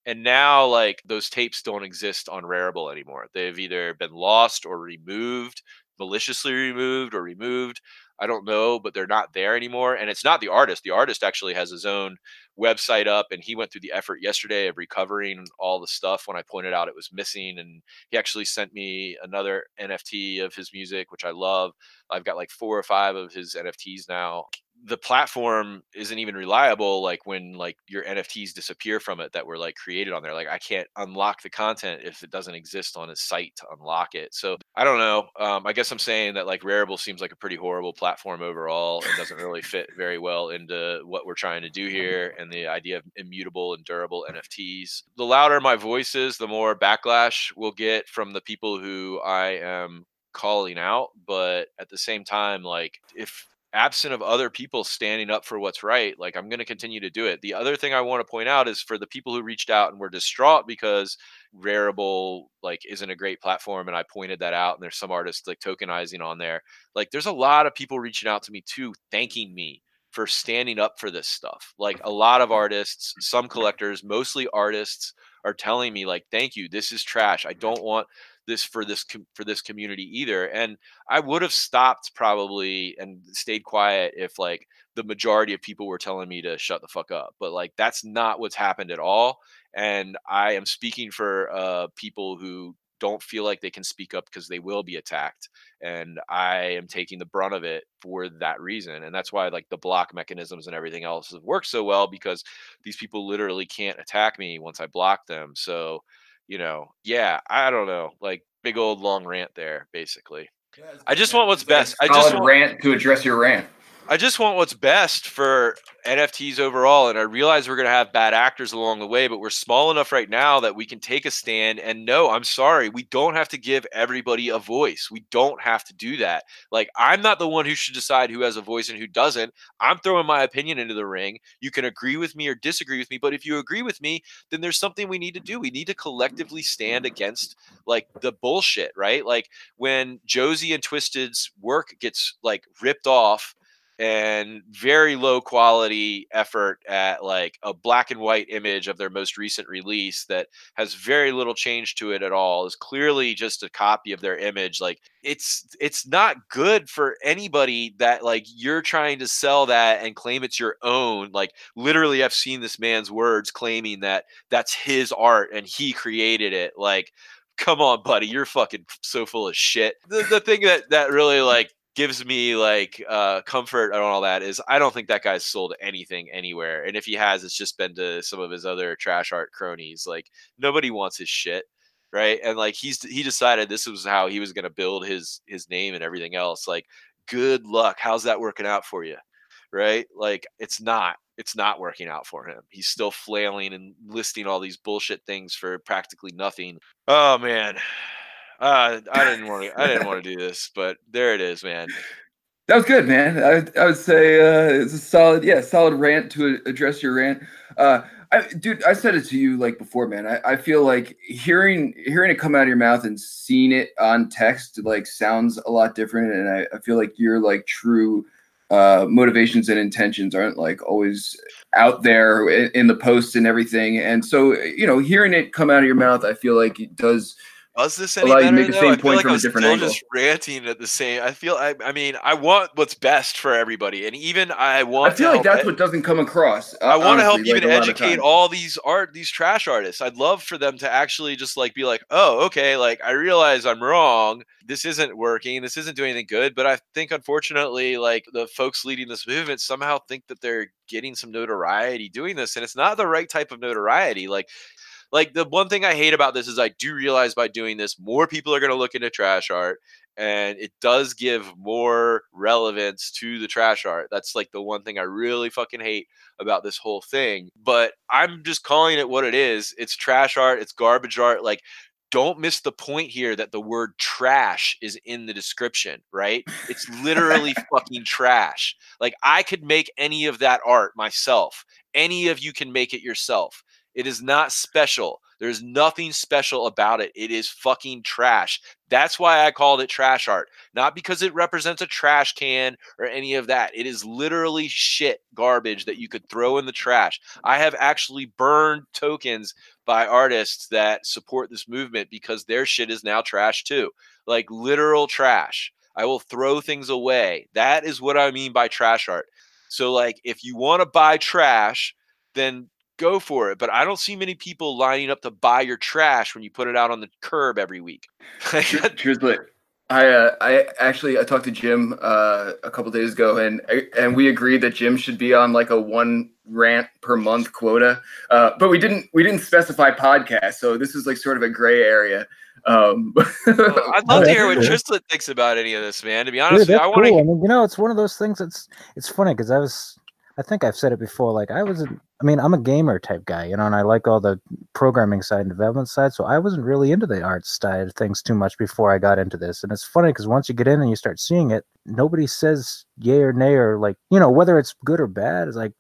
and now like those tapes don't exist on Rarible anymore. They've either been lost or removed, maliciously removed or removed. I don't know, but they're not there anymore. And it's not the artist. The artist actually has his own website up and he went through the effort yesterday of recovering all the stuff when I pointed out it was missing. And he actually sent me another NFT of his music, which I love. I've got like four or five of his NFTs now the platform isn't even reliable like when like your nfts disappear from it that were like created on there like i can't unlock the content if it doesn't exist on a site to unlock it. So i don't know um, i guess i'm saying that like rarible seems like a pretty horrible platform overall and doesn't really fit very well into what we're trying to do here and the idea of immutable and durable nfts the louder my voice is the more backlash we'll get from the people who i am calling out but at the same time like if absent of other people standing up for what's right, like I'm going to continue to do it. The other thing I want to point out is for the people who reached out and were distraught because Rarible like isn't a great platform, and I pointed that out. And there's some artists like tokenizing on there. Like there's a lot of people reaching out to me too, thanking me for standing up for this stuff. Like a lot of artists, some collectors, mostly artists are telling me like, "Thank you. This is trash. I don't want this for this com- for this community either." And I would have stopped probably and stayed quiet if like the majority of people were telling me to shut the fuck up. But like that's not what's happened at all. And I am speaking for uh, people who don't feel like they can speak up because they will be attacked and i am taking the brunt of it for that reason and that's why like the block mechanisms and everything else have worked so well because these people literally can't attack me once i block them so you know yeah i don't know like big old long rant there basically. Yeah, i just want what's best. I just want rant to address your rant. I just want what's best for NFTs overall. And I realize we're going to have bad actors along the way, but we're small enough right now that we can take a stand. And no, I'm sorry, we don't have to give everybody a voice. We don't have to do that. Like, I'm not the one who should decide who has a voice and who doesn't. I'm throwing my opinion into the ring. You can agree with me or disagree with me. But if you agree with me, then there's something we need to do. We need to collectively stand against like the bullshit, right? Like when Josie and Twisted's work gets like ripped off and very low quality effort at like a black and white image of their most recent release that has very little change to it at all is clearly just a copy of their image like it's it's not good for anybody that like you're trying to sell that and claim it's your own like literally i've seen this man's words claiming that that's his art and he created it like come on buddy you're fucking so full of shit. The, the thing that that really like gives me like uh, comfort and all that is I don't think that guy's sold anything anywhere. And if he has, it's just been to some of his other trash art cronies. Like nobody wants his shit, right? And like he's he decided this was how he was to build his his name and everything else. Like good luck. How's that working out for you? Right? Like it's not. It's not working out for him. He's still flailing and listing all these bullshit things for practically nothing. Oh man. Uh, I didn't want to. I didn't want to do this, but there it is, man. That was good, man. I, I would say uh, it's a solid, yeah, solid rant to address your rant. Uh, I, dude, I said it to you like before, man. I, I feel like hearing hearing it come out of your mouth and seeing it on text like sounds a lot different, and I, I feel like your like true uh, motivations and intentions aren't like always out there in, in the posts and everything. And so, you know, hearing it come out of your mouth, I feel like it does was this any better? Make the same I point like from I was a different angle. just ranting at the same. I feel. I, I mean, I want what's best for everybody, and even I want. I feel like that's what doesn't come across. Uh, I want to help even educate all these art, these trash artists. I'd love for them to actually just like be like, oh, okay, like I realize I'm wrong. This isn't working. This isn't doing anything good. But I think, unfortunately, like the folks leading this movement somehow think that they're getting some notoriety doing this, and it's not the right type of notoriety. Like like the one thing I hate about this is I do realize by doing this, more people are going to look into trash art and it does give more relevance to the trash art. That's like the one thing I really fucking hate about this whole thing. But I'm just calling it what it is. It's trash art, it's garbage art. Like, don't miss the point here that the word trash is in the description, right? It's literally fucking trash. Like, I could make any of that art myself. Any of you can make it yourself. It is not special. There's nothing special about it. It is fucking trash. That's why I called it trash art. Not because it represents a trash can or any of that. It is literally shit garbage that you could throw in the trash. I have actually burned tokens by artists that support this movement because their shit is now trash too. Like literal trash. I will throw things away. That is what I mean by trash art. So like if you want to buy trash, then go for it. But I don't see many people lining up to buy your trash when you put it out on the curb every week. Truthfully, I uh, I actually I talked to Jim uh, a couple days ago, and and we agreed that Jim should be on like a one rant per month quota. Uh, but we didn't we didn't specify podcast, so this is like sort of a gray area. Um, well, I'd love to hear what Tristan thinks about any of this, man. To be honest, Dude, you, I want to. Cool. I mean, you know, it's one of those things. That's it's funny because I was I think I've said it before. Like I wasn't. I mean, I'm a gamer type guy, you know, and I like all the programming side and development side. So I wasn't really into the art side of things too much before I got into this. And it's funny because once you get in and you start seeing it, nobody says yay or nay or like you know whether it's good or bad. It's like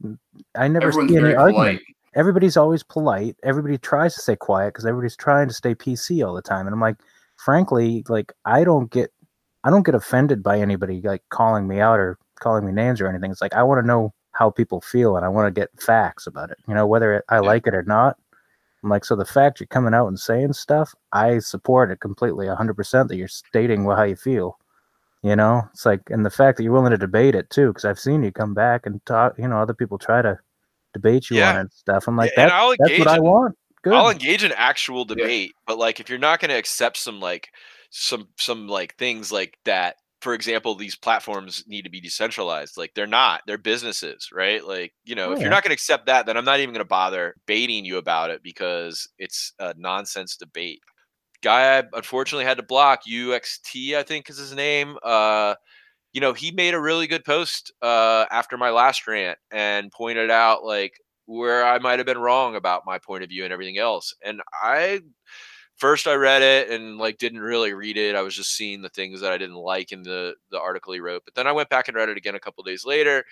I never Everyone's see any argument. polite. Everybody's always polite. Everybody tries to stay quiet because everybody's trying to stay PC all the time. And I'm like, frankly, like I don't get, I don't get offended by anybody like calling me out or calling me names or anything. It's like I want to know how people feel and I want to get facts about it. You know, whether it, I like it or not. I'm like, so the fact you're coming out and saying stuff, I support it completely, 100% that you're stating how you feel. You know, it's like, and the fact that you're willing to debate it too, because I've seen you come back and talk. You know, other people try to debate you on it and stuff. I'm like, Yeah, that, I'll that's what engage I want. Good. I'll engage in actual debate, but like if you're not going to accept some like some some like things like that, for example, these platforms need to be decentralized. Like they're not, they're businesses, right? Like you know, Oh, if yeah. you're not going to accept that, then I'm not even going to bother baiting you about it because it's a nonsense debate. Guy I unfortunately had to block UXT, I think is his name. Uh, you know, he made a really good post uh, after my last rant and pointed out like where I might have been wrong about my point of view and everything else. And I first I read it and like didn't really read it. I was just seeing the things that I didn't like in the the article he wrote. But then I went back and read it again a couple days later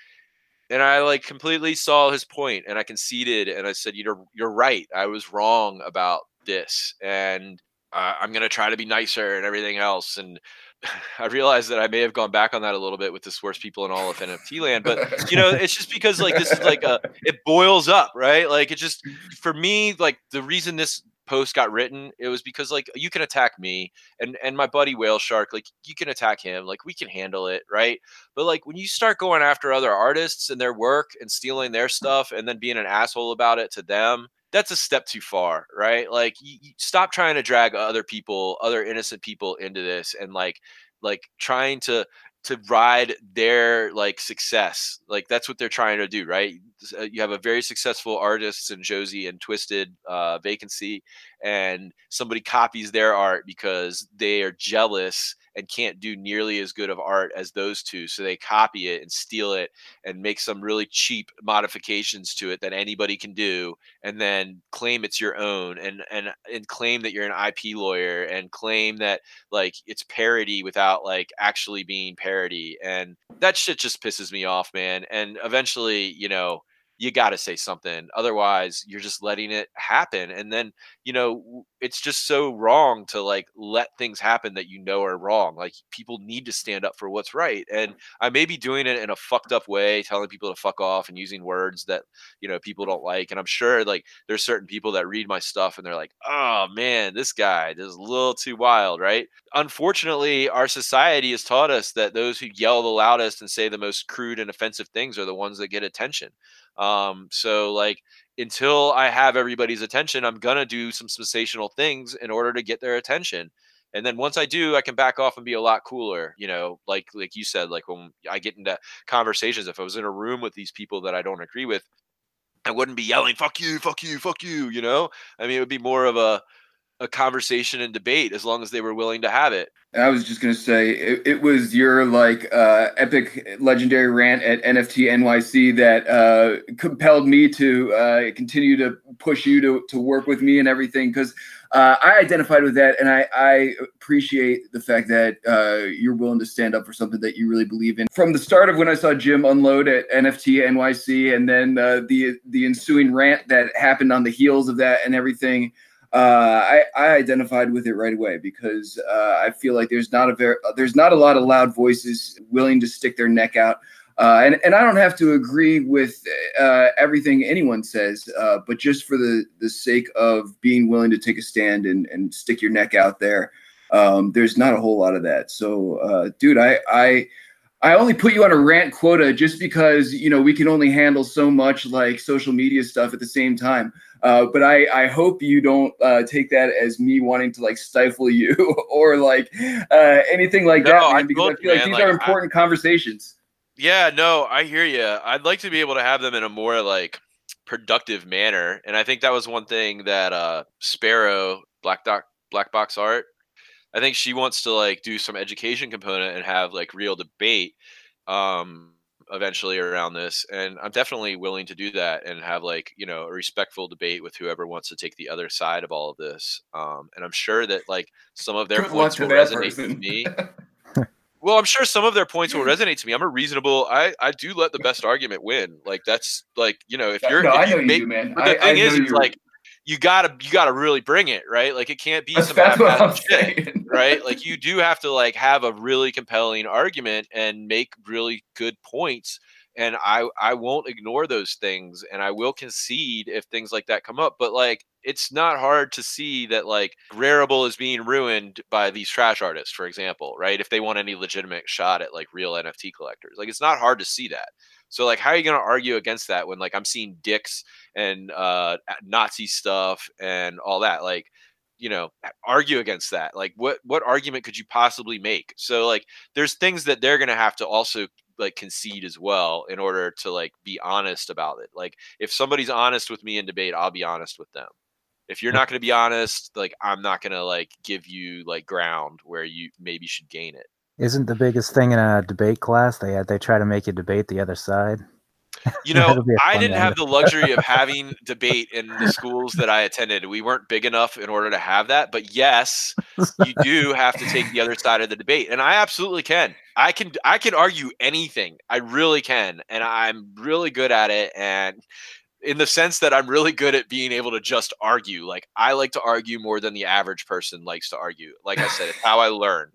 and I like completely saw his point and I conceded and I said you're you're right. I was wrong about this and uh, I'm going to try to be nicer and everything else and I realized that I may have gone back on that a little bit with the worst people in all of NFT land, but you know, it's just because like this is like a it boils up, right? Like it just for me, like the reason this post got written, it was because like you can attack me and and my buddy Whale Shark, like you can attack him, like we can handle it, right? But like when you start going after other artists and their work and stealing their mm-hmm. stuff and then being an asshole about it to them, that's a step too far, right? Like you, you stop trying to drag other people, other innocent people into this and like like trying to to ride their like success like that's what they're trying to do right? Uh, you have a very successful artists and josie and twisted uh, vacancy and somebody copies their art because they are jealous and can't do nearly as good of art as those two so they copy it and steal it and make some really cheap modifications to it that anybody can do and then claim it's your own and and and claim that you're an ip lawyer and claim that like it's parody without like actually being parody and that shit just pisses me off man and eventually you know you got to say something otherwise you're just letting it happen and then you know it's just so wrong to like let things happen that you know are wrong like people need to stand up for what's right and i may be doing it in a fucked up way telling people to fuck off and using words that you know people don't like and i'm sure like there's certain people that read my stuff and they're like oh man this guy is a little too wild right unfortunately, our society has taught us that those who yell the loudest and say the most crude and offensive things are the ones that get attention. Um, so, like, until I have everybody's attention, I'm gonna do some sensational things in order to get their attention. And then once I do, I can back off and be a lot cooler. You know, like like you said, like when I get into conversations, if I was in a room with these people that I don't agree with, I wouldn't be yelling "fuck you, fuck you, fuck you." You know, I mean, it would be more of a a conversation and debate as long as they were willing to have it. I was just gonna say it, it was your like uh, epic legendary rant at NFT NYC that uh, compelled me to uh, continue to push you to to work with me and everything because uh, I identified with that and I, I appreciate the fact that uh, you're willing to stand up for something that you really believe in. From the start of when I saw Jim unload at NFT NYC and then uh, the the ensuing rant that happened on the heels of that and everything I, I identified with it right away because uh, I feel like there's not a very there's not a lot of loud voices willing to stick their neck out, uh, and and I don't have to agree with uh, everything anyone says, uh, but just for the the sake of being willing to take a stand and and stick your neck out there, um, there's not a whole lot of that. So, uh, dude, I I. I only put you on a rant quota just because you know we can only handle so much like social media stuff at the same time. Uh, but I, I hope you don't uh, take that as me wanting to like stifle you or like uh, anything like No, that, I man, because I feel you, like man, these like, are I- important conversations. Yeah, no, I hear you. I'd like to be able to have them in a more like productive manner, and I think that was one thing that uh Sparrow Black Doc Black Box Art. I think she wants to like do some education component and have like real debate um eventually around this and i'm definitely willing to do that and have like you know a respectful debate with whoever wants to take the other side of all of this um and i'm sure that like some of their Good points will resonate person. with me Well, I'm sure some of their points will resonate to me. I'm a reasonable. I I do let the best argument win. Like that's like you know if you're. no, if I you know you make- do, man. The I, I thing is, it's you're- like you gotta you gotta really bring it, right? Like it can't be that's, some that's what I'm shit, saying. right? Like you do have to like have a really compelling argument and make really good points. And I I won't ignore those things, and I will concede if things like that come up. But like it's not hard to see that like Rarible is being ruined by these trash artists, for example, right? If they want any legitimate shot at like real NFT collectors, like it's not hard to see that. So like, how are you going to argue against that when like I'm seeing dicks and uh, Nazi stuff and all that? Like, you know, argue against that. Like, what what argument could you possibly make? So like, there's things that they're going to have to also like concede as well in order to like be honest about it. Like, if somebody's honest with me in debate, I'll be honest with them. If you're not going to be honest, like I'm not going to like give you like ground where you maybe should gain it. Isn't the biggest thing in a debate class they they try to make you debate the other side? You know, I didn't have the luxury of having debate in the schools that I attended. We weren't big enough in order to have that. But yes, you do have to take the other side of the debate. And I absolutely can. I can I can argue anything. I really can. And I'm really good at it. And in the sense that I'm really good at being able to just argue. Like I like to argue more than the average person likes to argue. Like I said, it's how I learn.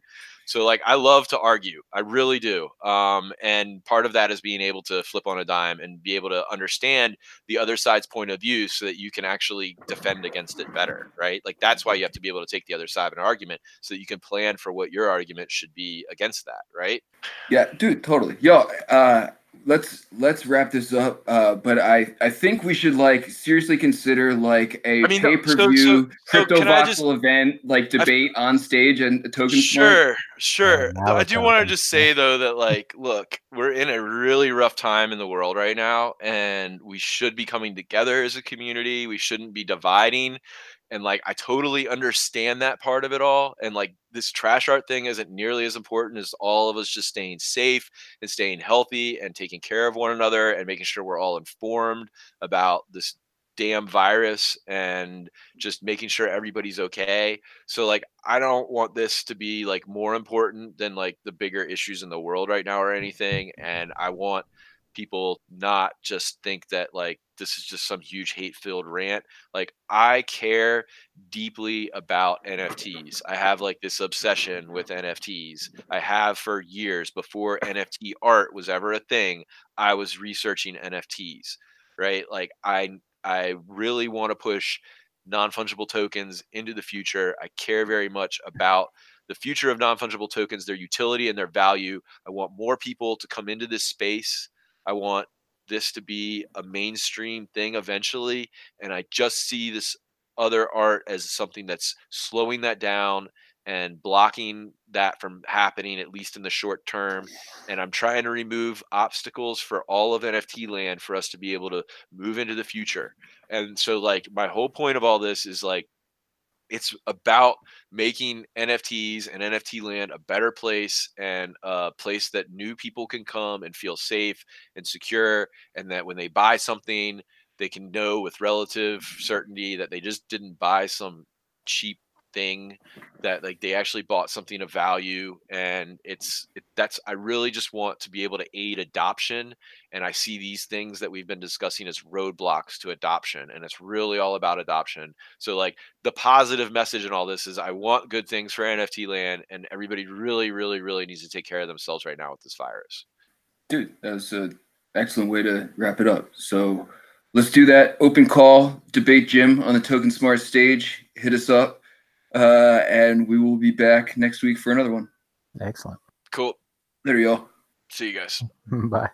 So like I love to argue. I really do. Um, and part of that is being able to flip on a dime and be able to understand the other side's point of view so that you can actually defend against it better, right? Like that's why you have to be able to take the other side of an argument so that you can plan for what your argument should be against that, right? Yeah, dude, totally. Yo, uh, let's let's wrap this up. Uh, but I I think we should like seriously consider like a I mean, pay per view so- so crypto can I just- event like debate on stage and a token smart. Sure, sure. I do want to just say though that like, look, we're in a really rough time in the world right now, and we should be coming together as a community. We shouldn't be dividing. And like, I totally understand that part of it all. And like, this trash art thing isn't nearly as important as all of us just staying safe and staying healthy and taking care of one another and making sure we're all informed about this damn virus and just making sure everybody's okay. So like I don't want this to be like more important than like the bigger issues in the world right now or anything and I want people not just think that like this is just some huge hate-filled rant. Like I care deeply about NFTs. I have like this obsession with NFTs. I have for years before NFT art was ever a thing. I was researching NFTs, right? Like I I really want to push non-fungible tokens into the future. I care very much about the future of non-fungible tokens, their utility and their value. I want more people to come into this space. I want this to be a mainstream thing eventually, and I just see this other art as something that's slowing that down and blocking that from happening at least in the short term and i'm trying to remove obstacles for all of nft land for us to be able to move into the future. And so like my whole point of all this is like it's about making nfts and nft land a better place and a place that new people can come and feel safe and secure and that when they buy something they can know with relative certainty that they just didn't buy some cheap thing that like they actually bought something of value and it's it, that's i really just want to be able to aid adoption and i see these things that we've been discussing as roadblocks to adoption and it's really all about adoption so like the positive message in all this is i want good things for nft land and everybody really really really needs to take care of themselves right now with this virus Dude, that was an excellent way to wrap it up. So let's do that. Open call, debate Jim on the Token Smart stage. Hit us up. Uh, and we will be back next week for another one. Excellent. cool There you go. see you guys Bye.